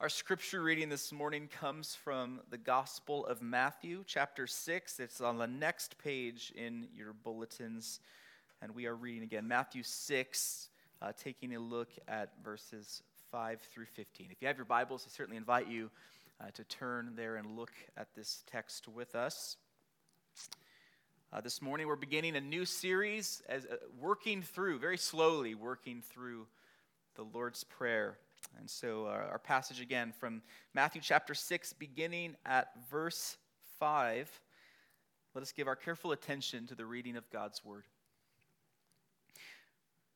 Our scripture reading this morning comes from the Gospel of Matthew, chapter 6. It's on the next page in your bulletins. And we are reading again Matthew 6, uh, taking a look at verses 5 through 15. If you have your Bibles, I certainly invite you uh, to turn there and look at this text with us. Uh, this morning, we're beginning a new series, as uh, working through, very slowly working through the Lord's Prayer. And so, uh, our passage again from Matthew chapter 6, beginning at verse 5. Let us give our careful attention to the reading of God's word.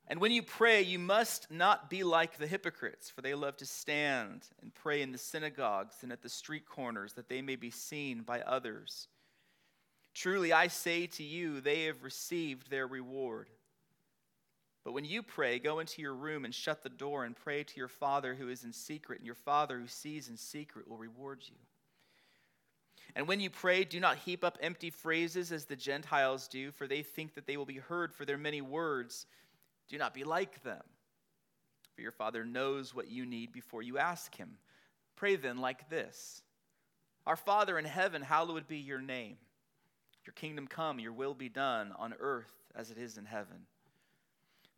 And when you pray, you must not be like the hypocrites, for they love to stand and pray in the synagogues and at the street corners, that they may be seen by others. Truly, I say to you, they have received their reward. But when you pray, go into your room and shut the door and pray to your Father who is in secret, and your Father who sees in secret will reward you. And when you pray, do not heap up empty phrases as the Gentiles do, for they think that they will be heard for their many words. Do not be like them, for your Father knows what you need before you ask Him. Pray then like this Our Father in heaven, hallowed be your name. Your kingdom come, your will be done on earth as it is in heaven.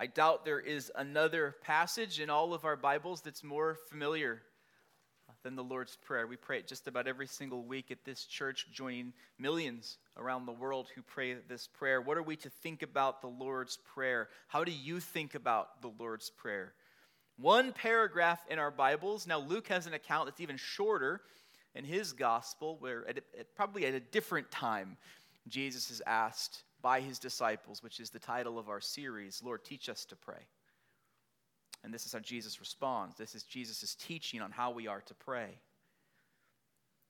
I doubt there is another passage in all of our Bibles that's more familiar than the Lord's Prayer. We pray it just about every single week at this church, joining millions around the world who pray this prayer. What are we to think about the Lord's Prayer? How do you think about the Lord's Prayer? One paragraph in our Bibles. Now, Luke has an account that's even shorter in his gospel, where at, at, probably at a different time, Jesus is asked by his disciples, which is the title of our series, Lord, teach us to pray. And this is how Jesus responds. This is Jesus' teaching on how we are to pray.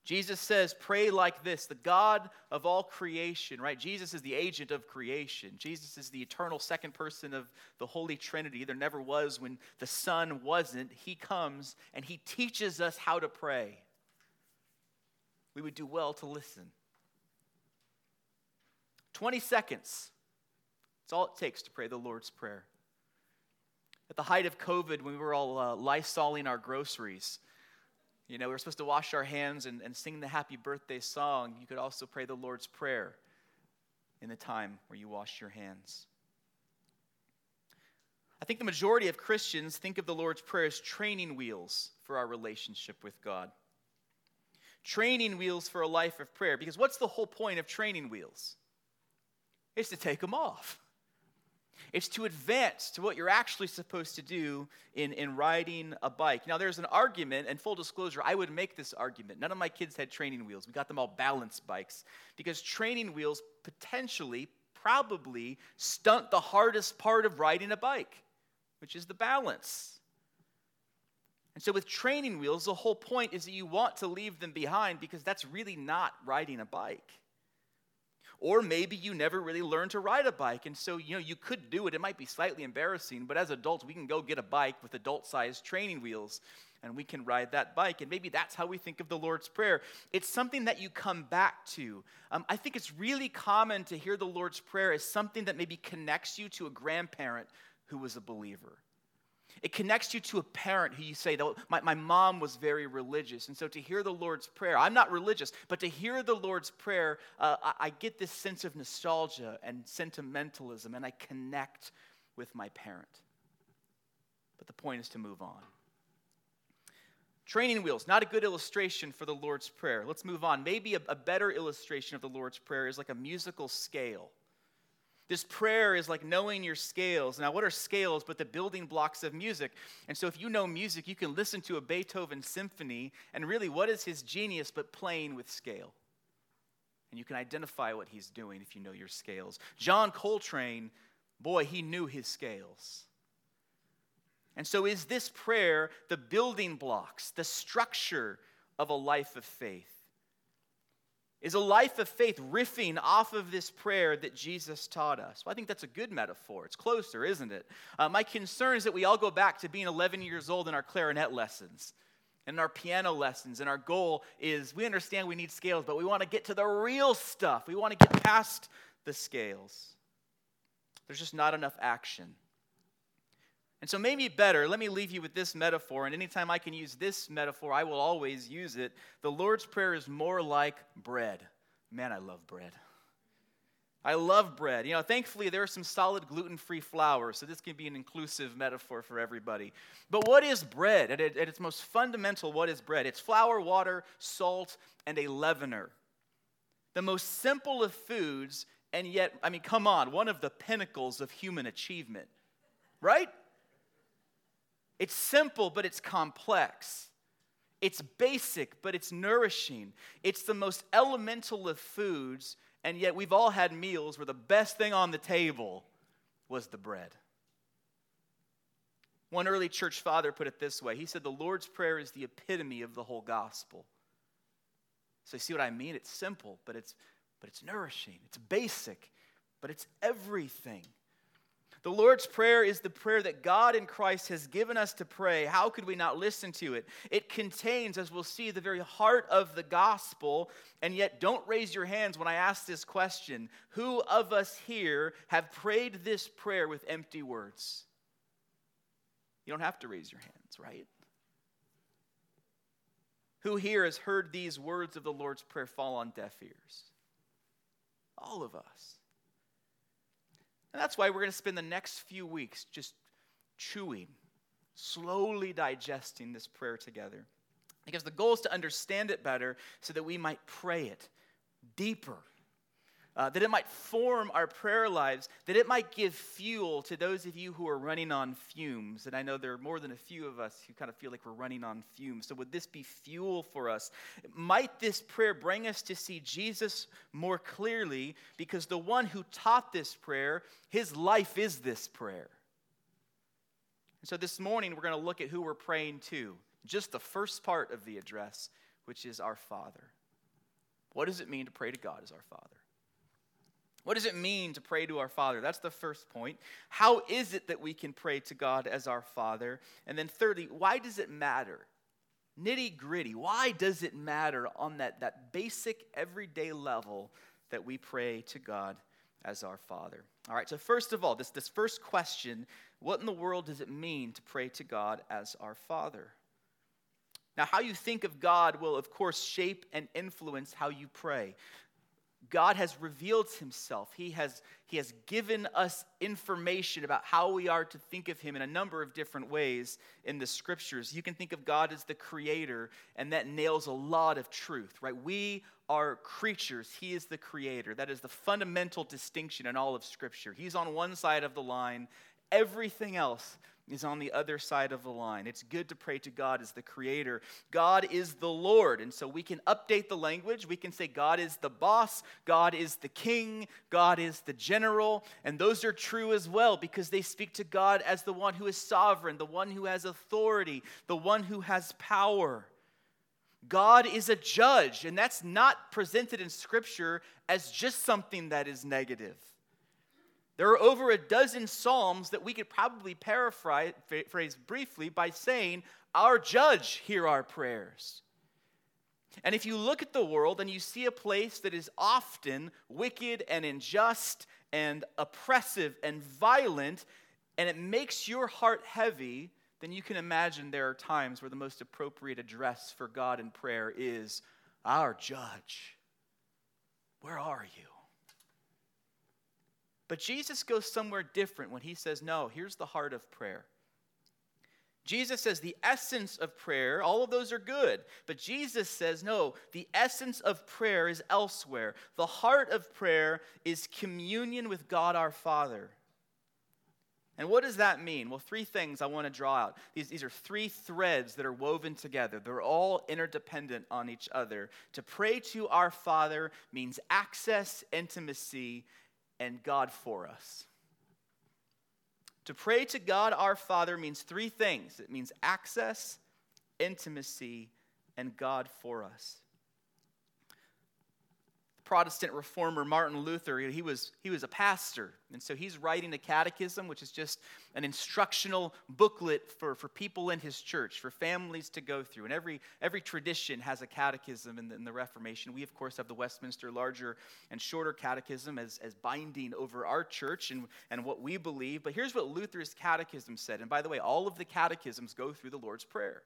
Jesus says, Pray like this the God of all creation, right? Jesus is the agent of creation. Jesus is the eternal second person of the Holy Trinity. There never was when the Son wasn't. He comes and He teaches us how to pray. We would do well to listen. 20 seconds. That's all it takes to pray the Lord's Prayer. At the height of COVID, when we were all uh, lysoling our groceries, you know, we were supposed to wash our hands and, and sing the happy birthday song. You could also pray the Lord's Prayer in the time where you wash your hands. I think the majority of Christians think of the Lord's Prayer as training wheels for our relationship with God. Training wheels for a life of prayer. Because what's the whole point of training wheels? Is to take them off. It's to advance to what you're actually supposed to do in, in riding a bike. Now, there's an argument, and full disclosure, I would make this argument. None of my kids had training wheels. We got them all balance bikes because training wheels potentially, probably, stunt the hardest part of riding a bike, which is the balance. And so, with training wheels, the whole point is that you want to leave them behind because that's really not riding a bike. Or maybe you never really learned to ride a bike. And so, you know, you could do it. It might be slightly embarrassing, but as adults, we can go get a bike with adult sized training wheels and we can ride that bike. And maybe that's how we think of the Lord's Prayer. It's something that you come back to. Um, I think it's really common to hear the Lord's Prayer as something that maybe connects you to a grandparent who was a believer. It connects you to a parent who you say, my, my mom was very religious. And so to hear the Lord's Prayer, I'm not religious, but to hear the Lord's Prayer, uh, I, I get this sense of nostalgia and sentimentalism, and I connect with my parent. But the point is to move on. Training wheels, not a good illustration for the Lord's Prayer. Let's move on. Maybe a, a better illustration of the Lord's Prayer is like a musical scale. This prayer is like knowing your scales. Now, what are scales but the building blocks of music? And so, if you know music, you can listen to a Beethoven symphony, and really, what is his genius but playing with scale? And you can identify what he's doing if you know your scales. John Coltrane, boy, he knew his scales. And so, is this prayer the building blocks, the structure of a life of faith? Is a life of faith riffing off of this prayer that Jesus taught us? Well, I think that's a good metaphor. It's closer, isn't it? Uh, my concern is that we all go back to being 11 years old in our clarinet lessons and our piano lessons, and our goal is we understand we need scales, but we want to get to the real stuff. We want to get past the scales. There's just not enough action. And so, maybe better, let me leave you with this metaphor. And anytime I can use this metaphor, I will always use it. The Lord's Prayer is more like bread. Man, I love bread. I love bread. You know, thankfully, there are some solid gluten free flour, so this can be an inclusive metaphor for everybody. But what is bread? At, at its most fundamental, what is bread? It's flour, water, salt, and a leavener. The most simple of foods, and yet, I mean, come on, one of the pinnacles of human achievement, right? It's simple, but it's complex. It's basic, but it's nourishing. It's the most elemental of foods, and yet we've all had meals where the best thing on the table was the bread. One early church father put it this way he said, The Lord's Prayer is the epitome of the whole gospel. So, you see what I mean? It's simple, but it's, but it's nourishing. It's basic, but it's everything. The Lord's Prayer is the prayer that God in Christ has given us to pray. How could we not listen to it? It contains, as we'll see, the very heart of the gospel. And yet, don't raise your hands when I ask this question Who of us here have prayed this prayer with empty words? You don't have to raise your hands, right? Who here has heard these words of the Lord's Prayer fall on deaf ears? All of us. And that's why we're going to spend the next few weeks just chewing, slowly digesting this prayer together. Because the goal is to understand it better so that we might pray it deeper uh, that it might form our prayer lives, that it might give fuel to those of you who are running on fumes. And I know there are more than a few of us who kind of feel like we're running on fumes. So, would this be fuel for us? Might this prayer bring us to see Jesus more clearly? Because the one who taught this prayer, his life is this prayer. And so, this morning, we're going to look at who we're praying to. Just the first part of the address, which is our Father. What does it mean to pray to God as our Father? What does it mean to pray to our Father? That's the first point. How is it that we can pray to God as our Father? And then, thirdly, why does it matter? Nitty gritty. Why does it matter on that, that basic, everyday level that we pray to God as our Father? All right, so first of all, this, this first question what in the world does it mean to pray to God as our Father? Now, how you think of God will, of course, shape and influence how you pray. God has revealed himself. He has, he has given us information about how we are to think of him in a number of different ways in the scriptures. You can think of God as the creator, and that nails a lot of truth, right? We are creatures, he is the creator. That is the fundamental distinction in all of scripture. He's on one side of the line, everything else is on the other side of the line. It's good to pray to God as the creator. God is the Lord. And so we can update the language. We can say God is the boss, God is the king, God is the general. And those are true as well because they speak to God as the one who is sovereign, the one who has authority, the one who has power. God is a judge, and that's not presented in Scripture as just something that is negative. There are over a dozen Psalms that we could probably paraphrase briefly by saying, Our judge, hear our prayers. And if you look at the world and you see a place that is often wicked and unjust and oppressive and violent, and it makes your heart heavy, then you can imagine there are times where the most appropriate address for God in prayer is, Our judge, where are you? But Jesus goes somewhere different when he says, No, here's the heart of prayer. Jesus says the essence of prayer, all of those are good. But Jesus says, no, the essence of prayer is elsewhere. The heart of prayer is communion with God our Father. And what does that mean? Well, three things I want to draw out. These, these are three threads that are woven together, they're all interdependent on each other. To pray to our Father means access, intimacy, and God for us. To pray to God our Father means three things it means access, intimacy, and God for us. Protestant reformer Martin Luther, he was, he was a pastor. And so he's writing a catechism, which is just an instructional booklet for, for people in his church, for families to go through. And every, every tradition has a catechism in the, in the Reformation. We, of course, have the Westminster larger and shorter catechism as, as binding over our church and, and what we believe. But here's what Luther's catechism said. And by the way, all of the catechisms go through the Lord's Prayer.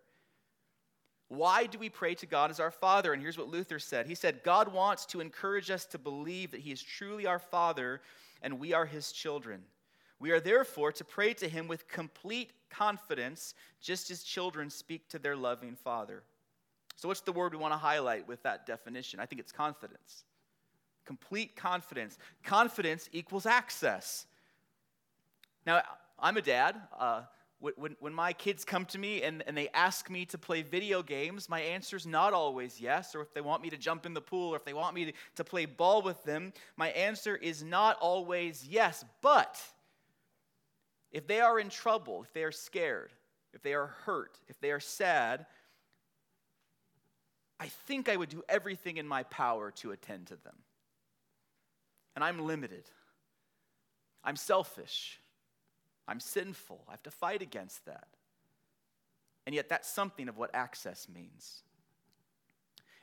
Why do we pray to God as our Father? And here's what Luther said He said, God wants to encourage us to believe that He is truly our Father and we are His children. We are therefore to pray to Him with complete confidence, just as children speak to their loving Father. So, what's the word we want to highlight with that definition? I think it's confidence. Complete confidence. Confidence equals access. Now, I'm a dad. Uh, when, when my kids come to me and, and they ask me to play video games, my answer is not always yes. Or if they want me to jump in the pool or if they want me to, to play ball with them, my answer is not always yes. But if they are in trouble, if they are scared, if they are hurt, if they are sad, I think I would do everything in my power to attend to them. And I'm limited. I'm selfish. I'm sinful. I have to fight against that. And yet, that's something of what access means.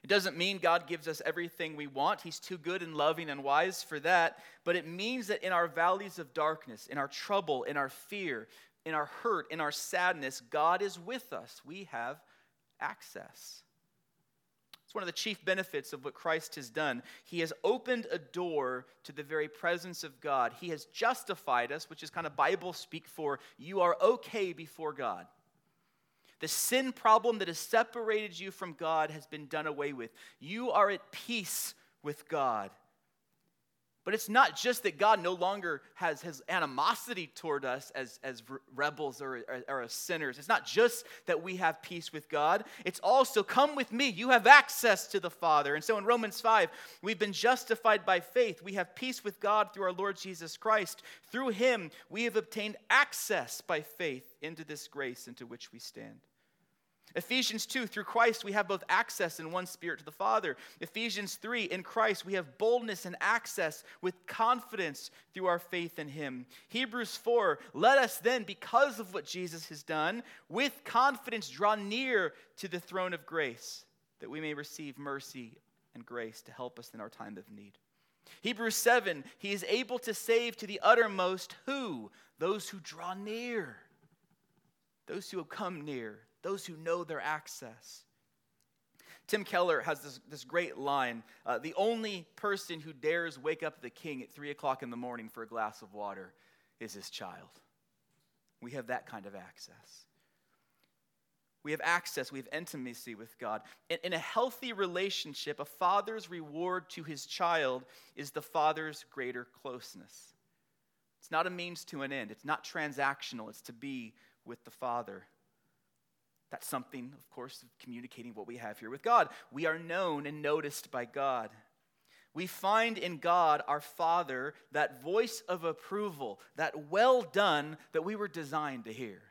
It doesn't mean God gives us everything we want. He's too good and loving and wise for that. But it means that in our valleys of darkness, in our trouble, in our fear, in our hurt, in our sadness, God is with us. We have access. It's one of the chief benefits of what Christ has done. He has opened a door to the very presence of God. He has justified us, which is kind of Bible speak for you are okay before God. The sin problem that has separated you from God has been done away with. You are at peace with God. But it's not just that God no longer has his animosity toward us as, as rebels or, or, or, as sinners. It's not just that we have peace with God. It's also, come with me. You have access to the Father. And so in Romans 5, we've been justified by faith. We have peace with God through our Lord Jesus Christ. Through him, we have obtained access by faith into this grace into which we stand. Ephesians 2, through Christ, we have both access in one spirit to the Father. Ephesians 3, in Christ, we have boldness and access with confidence through our faith in Him. Hebrews 4, let us then, because of what Jesus has done, with confidence draw near to the throne of grace, that we may receive mercy and grace to help us in our time of need. Hebrews 7, He is able to save to the uttermost who? Those who draw near, those who have come near those who know their access. Tim Keller has this, this great line uh, The only person who dares wake up the king at 3 o'clock in the morning for a glass of water is his child. We have that kind of access. We have access, we have intimacy with God. In, in a healthy relationship, a father's reward to his child is the father's greater closeness. It's not a means to an end, it's not transactional, it's to be with the father. That's something, of course, of communicating what we have here with God. We are known and noticed by God. We find in God, our Father, that voice of approval, that well done that we were designed to hear.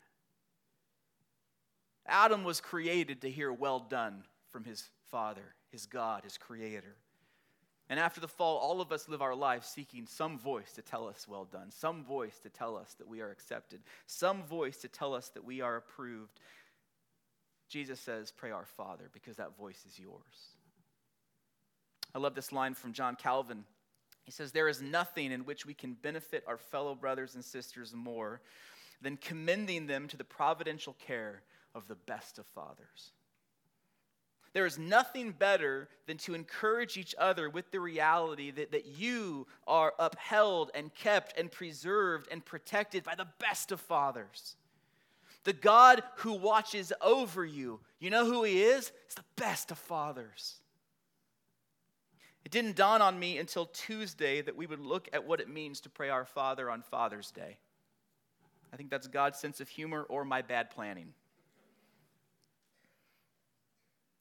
Adam was created to hear well done from his Father, his God, his Creator. And after the fall, all of us live our lives seeking some voice to tell us well done, some voice to tell us that we are accepted, some voice to tell us that we are approved. Jesus says, Pray our Father, because that voice is yours. I love this line from John Calvin. He says, There is nothing in which we can benefit our fellow brothers and sisters more than commending them to the providential care of the best of fathers. There is nothing better than to encourage each other with the reality that, that you are upheld and kept and preserved and protected by the best of fathers. The God who watches over you. You know who He is? He's the best of fathers. It didn't dawn on me until Tuesday that we would look at what it means to pray our Father on Father's Day. I think that's God's sense of humor or my bad planning.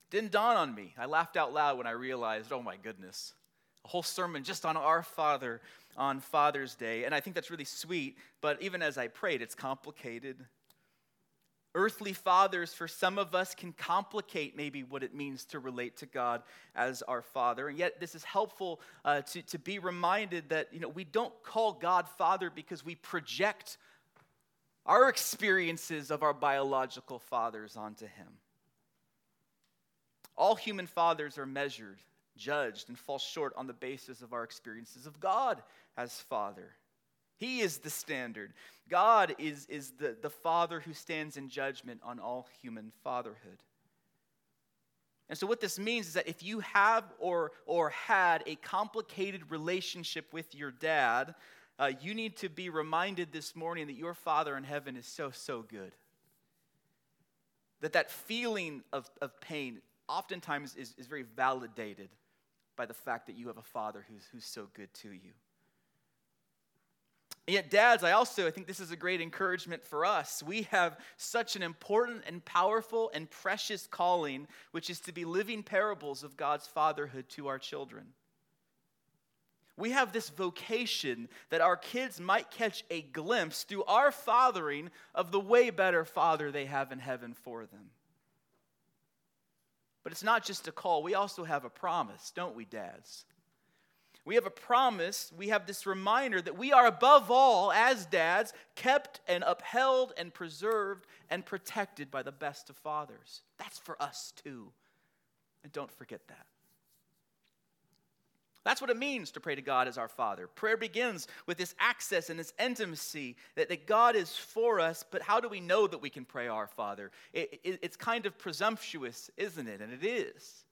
It didn't dawn on me. I laughed out loud when I realized, oh my goodness, A whole sermon just on our Father on Father's Day. And I think that's really sweet, but even as I prayed, it's complicated. Earthly fathers, for some of us, can complicate maybe what it means to relate to God as our Father. And yet, this is helpful uh, to, to be reminded that you know, we don't call God Father because we project our experiences of our biological fathers onto Him. All human fathers are measured, judged, and fall short on the basis of our experiences of God as Father. He is the standard. God is, is the, the Father who stands in judgment on all human fatherhood. And so, what this means is that if you have or, or had a complicated relationship with your dad, uh, you need to be reminded this morning that your Father in heaven is so, so good. That that feeling of, of pain oftentimes is, is very validated by the fact that you have a Father who's, who's so good to you. And yet, dads, I also I think this is a great encouragement for us. We have such an important and powerful and precious calling, which is to be living parables of God's fatherhood to our children. We have this vocation that our kids might catch a glimpse through our fathering of the way better father they have in heaven for them. But it's not just a call, we also have a promise, don't we, dads? We have a promise, we have this reminder that we are above all, as dads, kept and upheld and preserved and protected by the best of fathers. That's for us too. And don't forget that. That's what it means to pray to God as our Father. Prayer begins with this access and this intimacy that, that God is for us, but how do we know that we can pray our Father? It, it, it's kind of presumptuous, isn't it? And it is.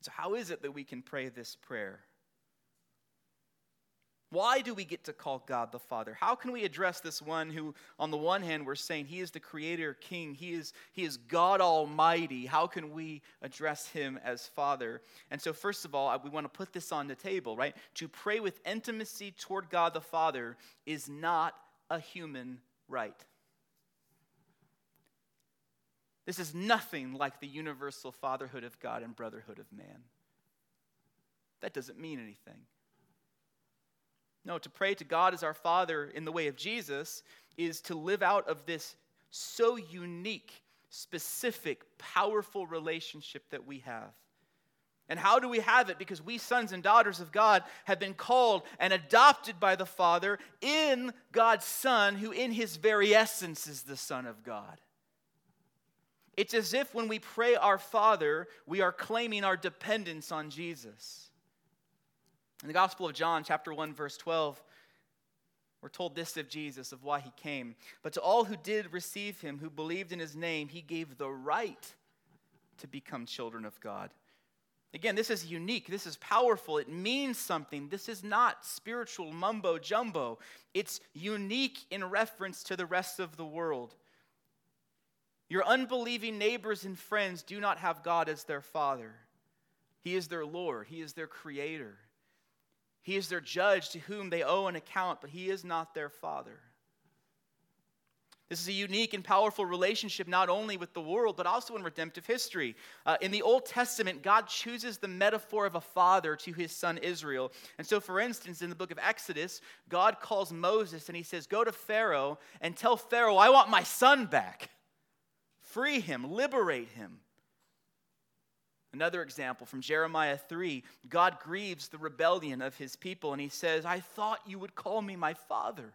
So, how is it that we can pray this prayer? Why do we get to call God the Father? How can we address this one who, on the one hand, we're saying he is the creator, king, he is, he is God Almighty? How can we address him as Father? And so, first of all, we want to put this on the table, right? To pray with intimacy toward God the Father is not a human right. This is nothing like the universal fatherhood of God and brotherhood of man. That doesn't mean anything. No, to pray to God as our Father in the way of Jesus is to live out of this so unique, specific, powerful relationship that we have. And how do we have it? Because we, sons and daughters of God, have been called and adopted by the Father in God's Son, who in his very essence is the Son of God. It's as if when we pray our Father, we are claiming our dependence on Jesus. In the Gospel of John, chapter 1, verse 12, we're told this of Jesus, of why he came. But to all who did receive him, who believed in his name, he gave the right to become children of God. Again, this is unique. This is powerful. It means something. This is not spiritual mumbo jumbo. It's unique in reference to the rest of the world. Your unbelieving neighbors and friends do not have God as their father, He is their Lord, He is their creator. He is their judge to whom they owe an account, but he is not their father. This is a unique and powerful relationship, not only with the world, but also in redemptive history. Uh, in the Old Testament, God chooses the metaphor of a father to his son Israel. And so, for instance, in the book of Exodus, God calls Moses and he says, Go to Pharaoh and tell Pharaoh, I want my son back. Free him, liberate him. Another example from Jeremiah 3 God grieves the rebellion of his people, and he says, I thought you would call me my father.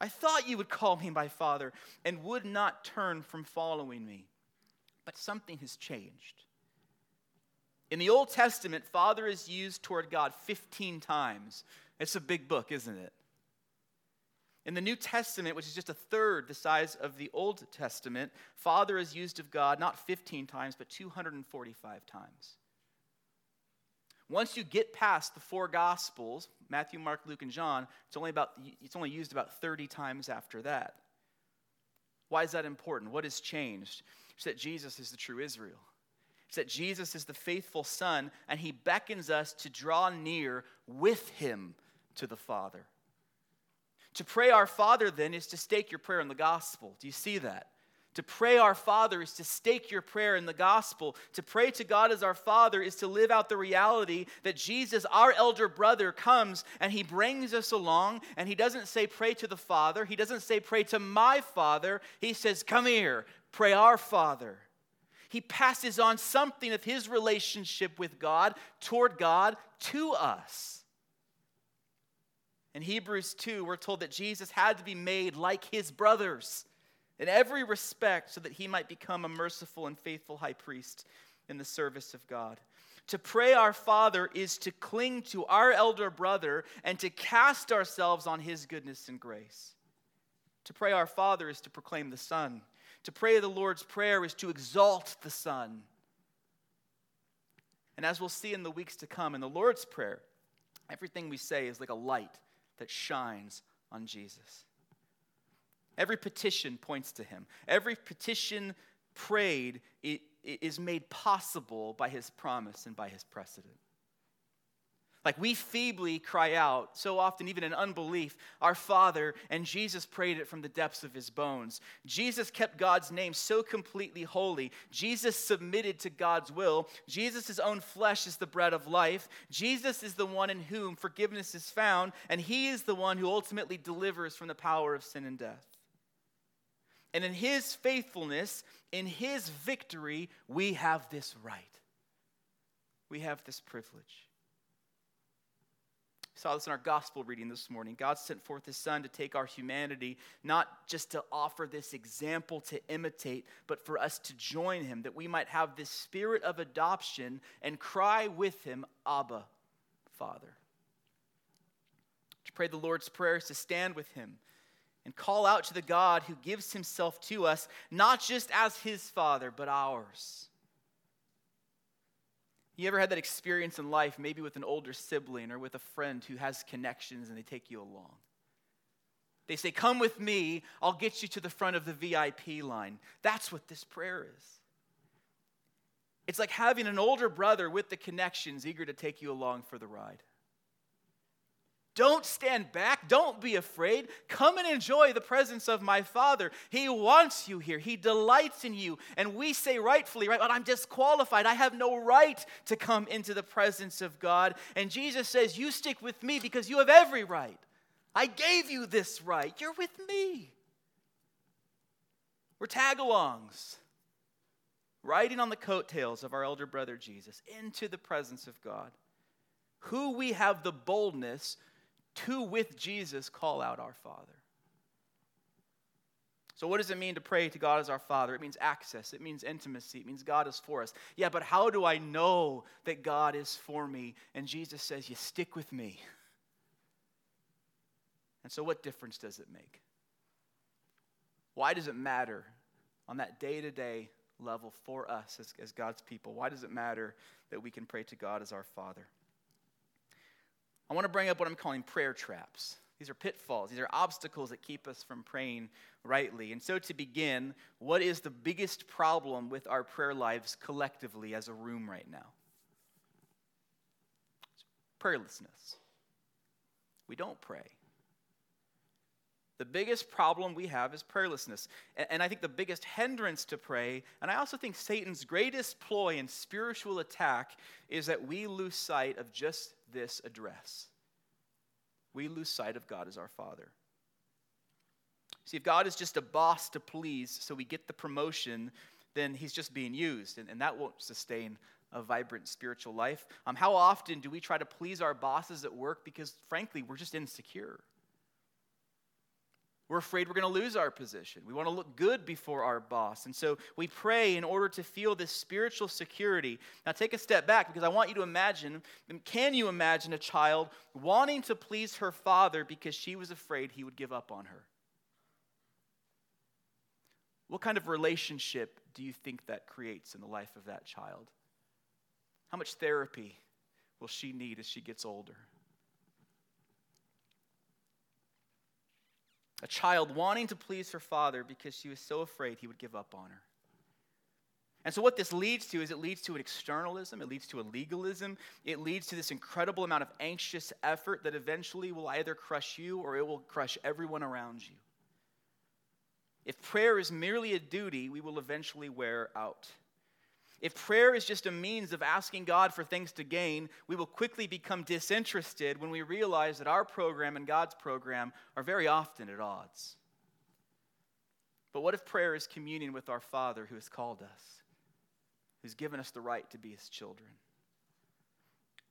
I thought you would call me my father and would not turn from following me. But something has changed. In the Old Testament, father is used toward God 15 times. It's a big book, isn't it? In the New Testament, which is just a third the size of the Old Testament, Father is used of God not 15 times, but 245 times. Once you get past the four Gospels, Matthew, Mark, Luke, and John, it's only, about, it's only used about 30 times after that. Why is that important? What has changed? It's that Jesus is the true Israel. It's that Jesus is the faithful Son, and he beckons us to draw near with him to the Father. To pray our Father, then, is to stake your prayer in the gospel. Do you see that? To pray our Father is to stake your prayer in the gospel. To pray to God as our Father is to live out the reality that Jesus, our elder brother, comes and he brings us along. And he doesn't say, Pray to the Father. He doesn't say, Pray to my Father. He says, Come here, pray our Father. He passes on something of his relationship with God, toward God, to us. In Hebrews 2, we're told that Jesus had to be made like his brothers in every respect so that he might become a merciful and faithful high priest in the service of God. To pray our Father is to cling to our elder brother and to cast ourselves on his goodness and grace. To pray our Father is to proclaim the Son. To pray the Lord's Prayer is to exalt the Son. And as we'll see in the weeks to come, in the Lord's Prayer, everything we say is like a light that shines on Jesus. Every petition points to him. Every petition prayed is made possible by his promise and by his precedent. Like we feebly cry out, so often, even in unbelief, Our Father, and Jesus prayed it from the depths of his bones. Jesus kept God's name so completely holy. Jesus submitted to God's will. Jesus' own flesh is the bread of life. Jesus is the one in whom forgiveness is found, and he is the one who ultimately delivers from the power of sin and death. And in his faithfulness, in his victory, we have this right. We have this privilege. We saw this in our gospel reading this morning. God sent forth his son to take our humanity, not just to offer this example to imitate, but for us to join him, that we might have this spirit of adoption and cry with him, Abba, Father. To pray the Lord's Prayer is to stand with him and call out to the God who gives himself to us, not just as his Father, but ours. You ever had that experience in life, maybe with an older sibling or with a friend who has connections and they take you along? They say, Come with me, I'll get you to the front of the VIP line. That's what this prayer is. It's like having an older brother with the connections eager to take you along for the ride. Don't stand back. Don't be afraid. Come and enjoy the presence of my Father. He wants you here. He delights in you. And we say rightfully, right, but I'm disqualified. I have no right to come into the presence of God. And Jesus says, You stick with me because you have every right. I gave you this right. You're with me. We're tag alongs, riding on the coattails of our elder brother Jesus into the presence of God, who we have the boldness to, with Jesus, call out our Father. So, what does it mean to pray to God as our Father? It means access, it means intimacy, it means God is for us. Yeah, but how do I know that God is for me? And Jesus says, You stick with me. And so, what difference does it make? Why does it matter on that day to day level for us as, as God's people? Why does it matter that we can pray to God as our Father? I want to bring up what I'm calling prayer traps. These are pitfalls, these are obstacles that keep us from praying rightly. And so, to begin, what is the biggest problem with our prayer lives collectively as a room right now? It's prayerlessness. We don't pray. The biggest problem we have is prayerlessness. And I think the biggest hindrance to pray, and I also think Satan's greatest ploy and spiritual attack, is that we lose sight of just this address. We lose sight of God as our Father. See, if God is just a boss to please so we get the promotion, then he's just being used, and, and that won't sustain a vibrant spiritual life. Um, how often do we try to please our bosses at work because, frankly, we're just insecure? We're afraid we're going to lose our position. We want to look good before our boss. And so we pray in order to feel this spiritual security. Now, take a step back because I want you to imagine can you imagine a child wanting to please her father because she was afraid he would give up on her? What kind of relationship do you think that creates in the life of that child? How much therapy will she need as she gets older? A child wanting to please her father because she was so afraid he would give up on her. And so, what this leads to is it leads to an externalism, it leads to a legalism, it leads to this incredible amount of anxious effort that eventually will either crush you or it will crush everyone around you. If prayer is merely a duty, we will eventually wear out. If prayer is just a means of asking God for things to gain, we will quickly become disinterested when we realize that our program and God's program are very often at odds. But what if prayer is communion with our Father who has called us, who's given us the right to be his children?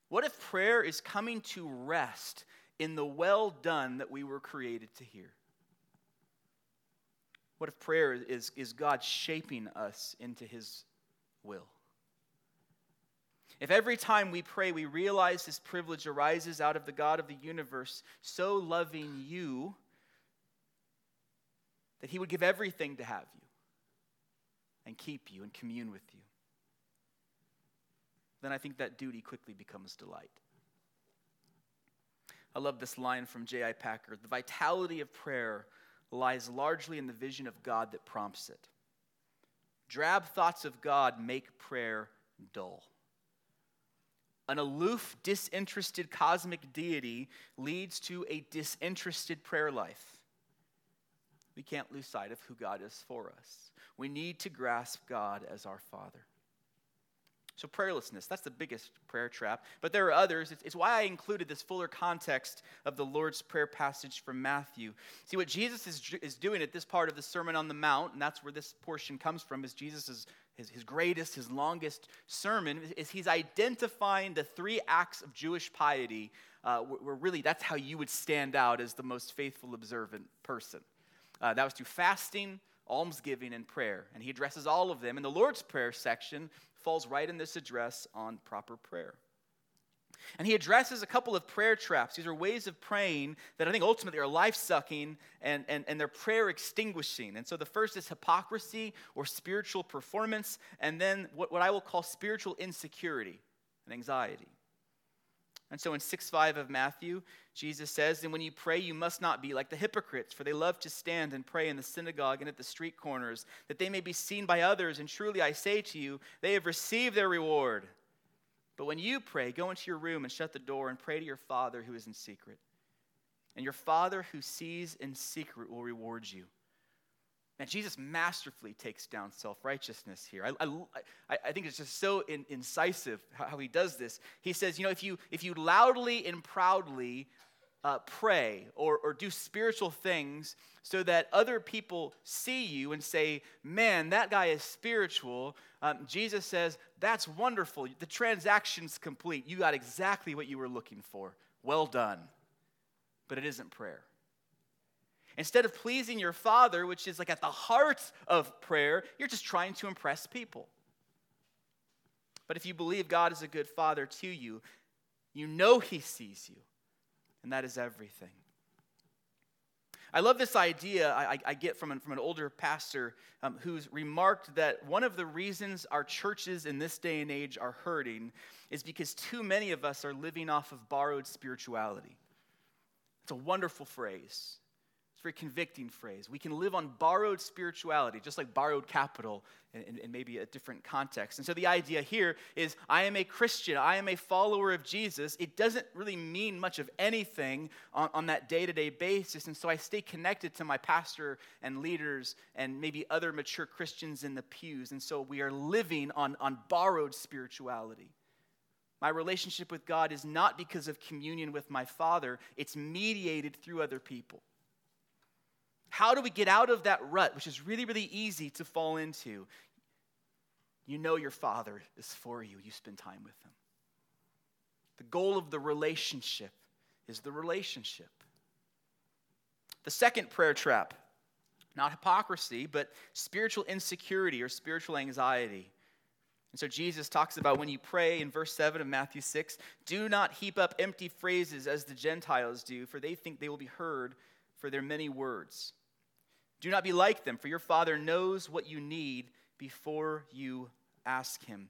What if prayer is coming to rest in the well done that we were created to hear? What if prayer is, is God shaping us into his will? If every time we pray we realize this privilege arises out of the God of the universe so loving you that he would give everything to have you and keep you and commune with you, then I think that duty quickly becomes delight. I love this line from J.I. Packer The vitality of prayer lies largely in the vision of God that prompts it. Drab thoughts of God make prayer dull. An aloof, disinterested cosmic deity leads to a disinterested prayer life we can't lose sight of who God is for us. We need to grasp God as our Father. So, prayerlessness, that's the biggest prayer trap. But there are others. It's, why I included this fuller context of the Lord's Prayer passage from Matthew. See, what Jesus is, is doing at this part of the Sermon on the Mount, and that's where this portion comes from, is Jesus' his, his greatest, his longest sermon, is he's identifying the three acts of Jewish piety, uh, where, where really that's how you would stand out as the most faithful, observant person. Uh, that was through fasting, almsgiving, and prayer. And he addresses all of them. In the Lord's Prayer section falls right in this address on proper prayer. And he addresses a couple of prayer traps. These are ways of praying that I think ultimately are life sucking and, and, and they're prayer extinguishing. And so the first is hypocrisy or spiritual performance, and then what, what I will call spiritual insecurity and anxiety. And so in 6 5 of Matthew, Jesus says, And when you pray, you must not be like the hypocrites, for they love to stand and pray in the synagogue and at the street corners, that they may be seen by others. And truly I say to you, they have received their reward. But when you pray, go into your room and shut the door and pray to your Father who is in secret. And your Father who sees in secret will reward you. And Jesus masterfully takes down self righteousness here. I, I, I, think it's just so in, incisive how, how, he does this. He says, you know, if you, if you loudly and proudly uh, pray or, or do spiritual things so that other people see you and say, man, that guy is spiritual, um, Jesus says, that's wonderful. The transaction's complete. You got exactly what you were looking for. Well done. But it isn't prayer. Instead of pleasing your Father, which is like at the heart of prayer, you're just trying to impress people. But if you believe God is a good Father to you, you know He sees you, and that is everything. I love this idea I, I get from an, from an older pastor um, who's remarked that one of the reasons our churches in this day and age are hurting is because too many of us are living off of borrowed spirituality. It's a wonderful phrase very convicting phrase. We can live on borrowed spirituality, just like borrowed capital in, in, maybe a different context. And so the idea here is I am a Christian, I am a follower of Jesus. It doesn't really mean much of anything on, on that day to day basis. And so I stay connected to my pastor and leaders and maybe other mature Christians in the pews. And so we are living on, on borrowed spirituality. My relationship with God is not because of communion with my Father, it's mediated through other people. How do we get out of that rut, which is really, really easy to fall into? You know your Father is for you, you spend time with Him. The goal of the relationship is the relationship. The second prayer trap, not hypocrisy, but spiritual insecurity or spiritual anxiety. And so Jesus talks about when you pray in verse 7 of Matthew 6 do not heap up empty phrases as the Gentiles do, for they think they will be heard for their many words. Do not be like them, for your Father knows what you need before you ask Him.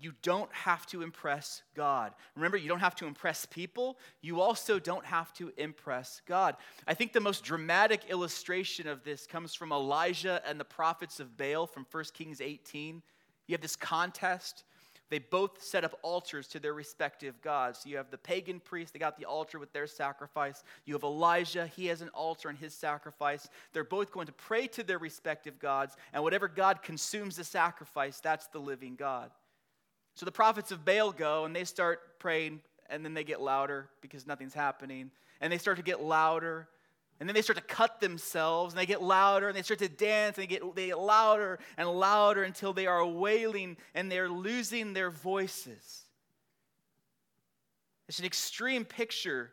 You don't have to impress God. Remember, you don't have to impress people. You also don't have to impress God. I think the most dramatic illustration of this comes from Elijah and the prophets of Baal from 1 Kings 18. You have this contest They both set up altars to their respective gods. So you have the pagan priest, they got the altar with their sacrifice. You have Elijah, he has an altar and his sacrifice. They're both going to pray to their respective gods, and whatever God consumes the sacrifice, that's the living God. So the prophets of Baal go and they start praying, and then they get louder because nothing's happening. And they start to get louder and then they start to cut themselves and they get louder and they start to dance and they get, they get louder and louder until they are wailing and they're losing their voices. It's an extreme picture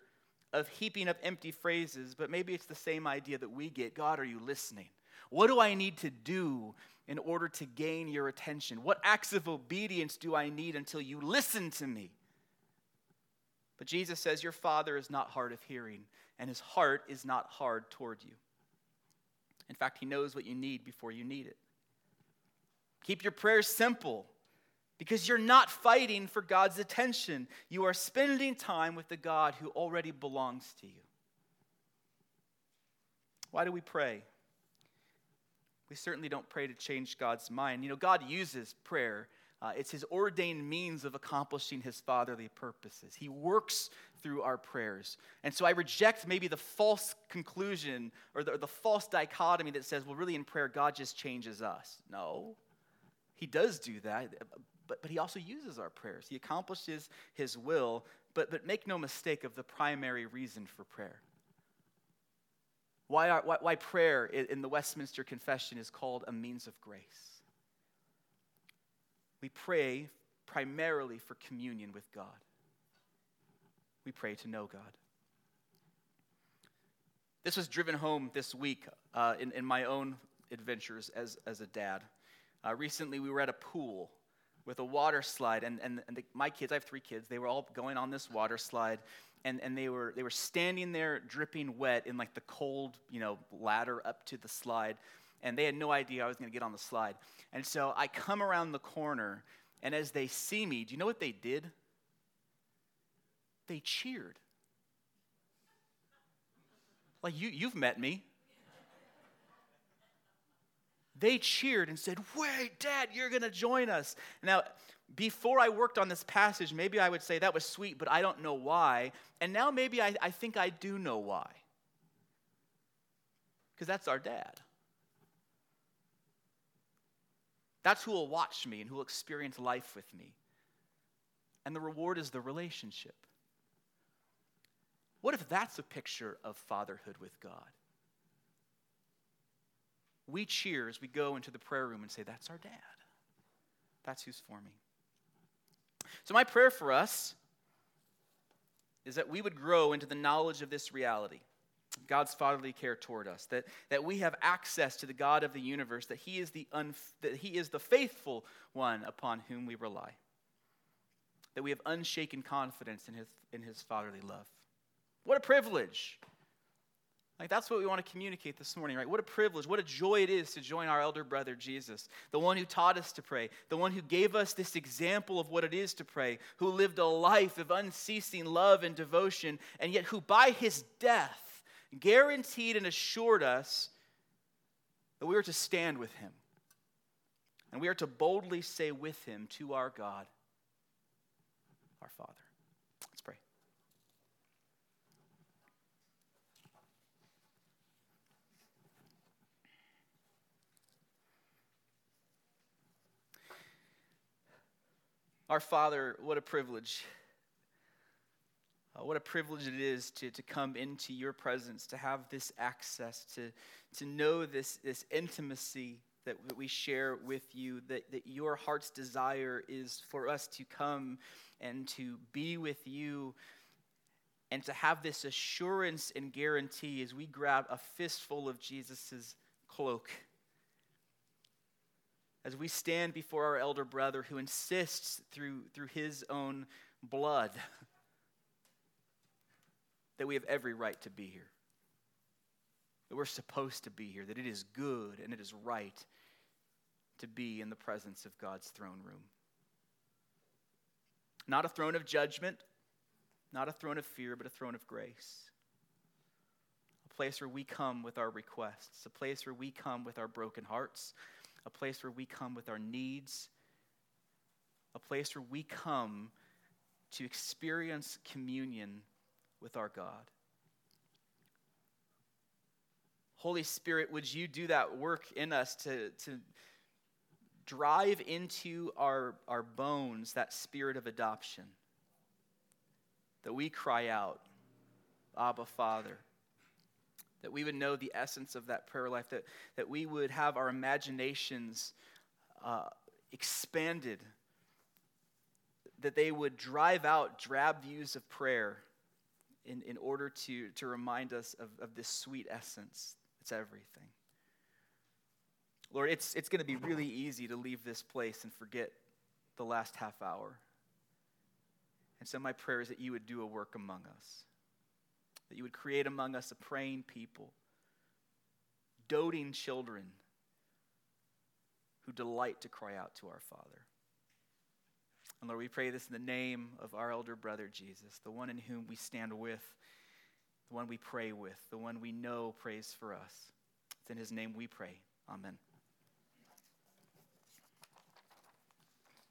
of heaping up empty phrases, but maybe it's the same idea that we get God, are you listening? What do I need to do in order to gain your attention? What acts of obedience do I need until you listen to me? But Jesus says, Your Father is not hard of hearing, and his heart is not hard toward you. In fact, he knows what you need before you need it. Keep your prayers simple because you're not fighting for God's attention. You are spending time with the God who already belongs to you. Why do we pray? We certainly don't pray to change God's mind. You know, God uses prayer uh, it's his ordained means of accomplishing his fatherly purposes. He works through our prayers. And so I reject maybe the false conclusion or the, or the false dichotomy that says, well, really in prayer, God just changes us. No, he does do that, but, but he also uses our prayers. He accomplishes his will, but, but make no mistake of the primary reason for prayer. Why, are, why, why prayer in the Westminster Confession is called a means of grace we pray primarily for communion with God. We pray to know God. This was driven home this week uh, in, in my own adventures as, as a dad. Uh, recently, we were at a pool with a water slide, and, and, and the, my kids, I have three kids, they were all going on this water slide, and, and they, were, they were standing there dripping wet in like the cold, you know, ladder up to the slide and they had no idea I was going to get on the slide. And so I come around the corner, and as they see me, do you know what they did? They cheered. Like, you, you've met me. They cheered and said, Wait, Dad, you're going to join us. Now, before I worked on this passage, maybe I would say that was sweet, but I don't know why. And now maybe I, I think I do know why. Because that's our dad. That's who will watch me and who will experience life with me. And the reward is the relationship. What if that's a picture of fatherhood with God? We cheer as we go into the prayer room and say, That's our dad. That's who's forming. So, my prayer for us is that we would grow into the knowledge of this reality. God's fatherly care toward us, that, that we have access to the God of the universe, that he, is the unf- that he is the faithful one upon whom we rely, that we have unshaken confidence in his, in his fatherly love. What a privilege! Like, that's what we want to communicate this morning, right? What a privilege, what a joy it is to join our elder brother Jesus, the one who taught us to pray, the one who gave us this example of what it is to pray, who lived a life of unceasing love and devotion, and yet who by his death guaranteed and assured us that we are to stand with him. And we are to boldly say with him to our God, our Father. Let's pray. Our Father, what a privilege uh, what a privilege it is to, to come into your presence, to have this access, to, to know this, this intimacy that, that we share with you, that, that your heart's desire is for us to come and to be with you and to have this assurance and guarantee as we grab a fistful of Jesus' cloak. As we stand before our elder brother who insists through, through his own blood that we have every right to be here, that we're supposed to be here, that it is good and it is right to be in the presence of God's throne room. Not a throne of judgment, not a throne of fear, but a throne of grace. A place where we come with our requests, a place where we come with our broken hearts, a place where we come with our needs, a place where we come to experience communion with our God. Holy Spirit, would you do that work in us to, to drive into our, our bones that spirit of adoption? That we cry out, Abba, Father. That we would know the essence of that prayer life, that, that we would have our imaginations uh, expanded, that they would drive out drab views of prayer in, in order to, to remind us of, of this sweet essence. It's everything. Lord, it's, it's going to be really easy to leave this place and forget the last half hour. And so, my prayer is that you would do a work among us, that you would create among us a praying people, doting children who delight to cry out to our Father. And Lord, we pray this in the name of our elder brother Jesus, the one in whom we stand with, the one we pray with, the one we know prays for us. It's in his name we pray. Amen.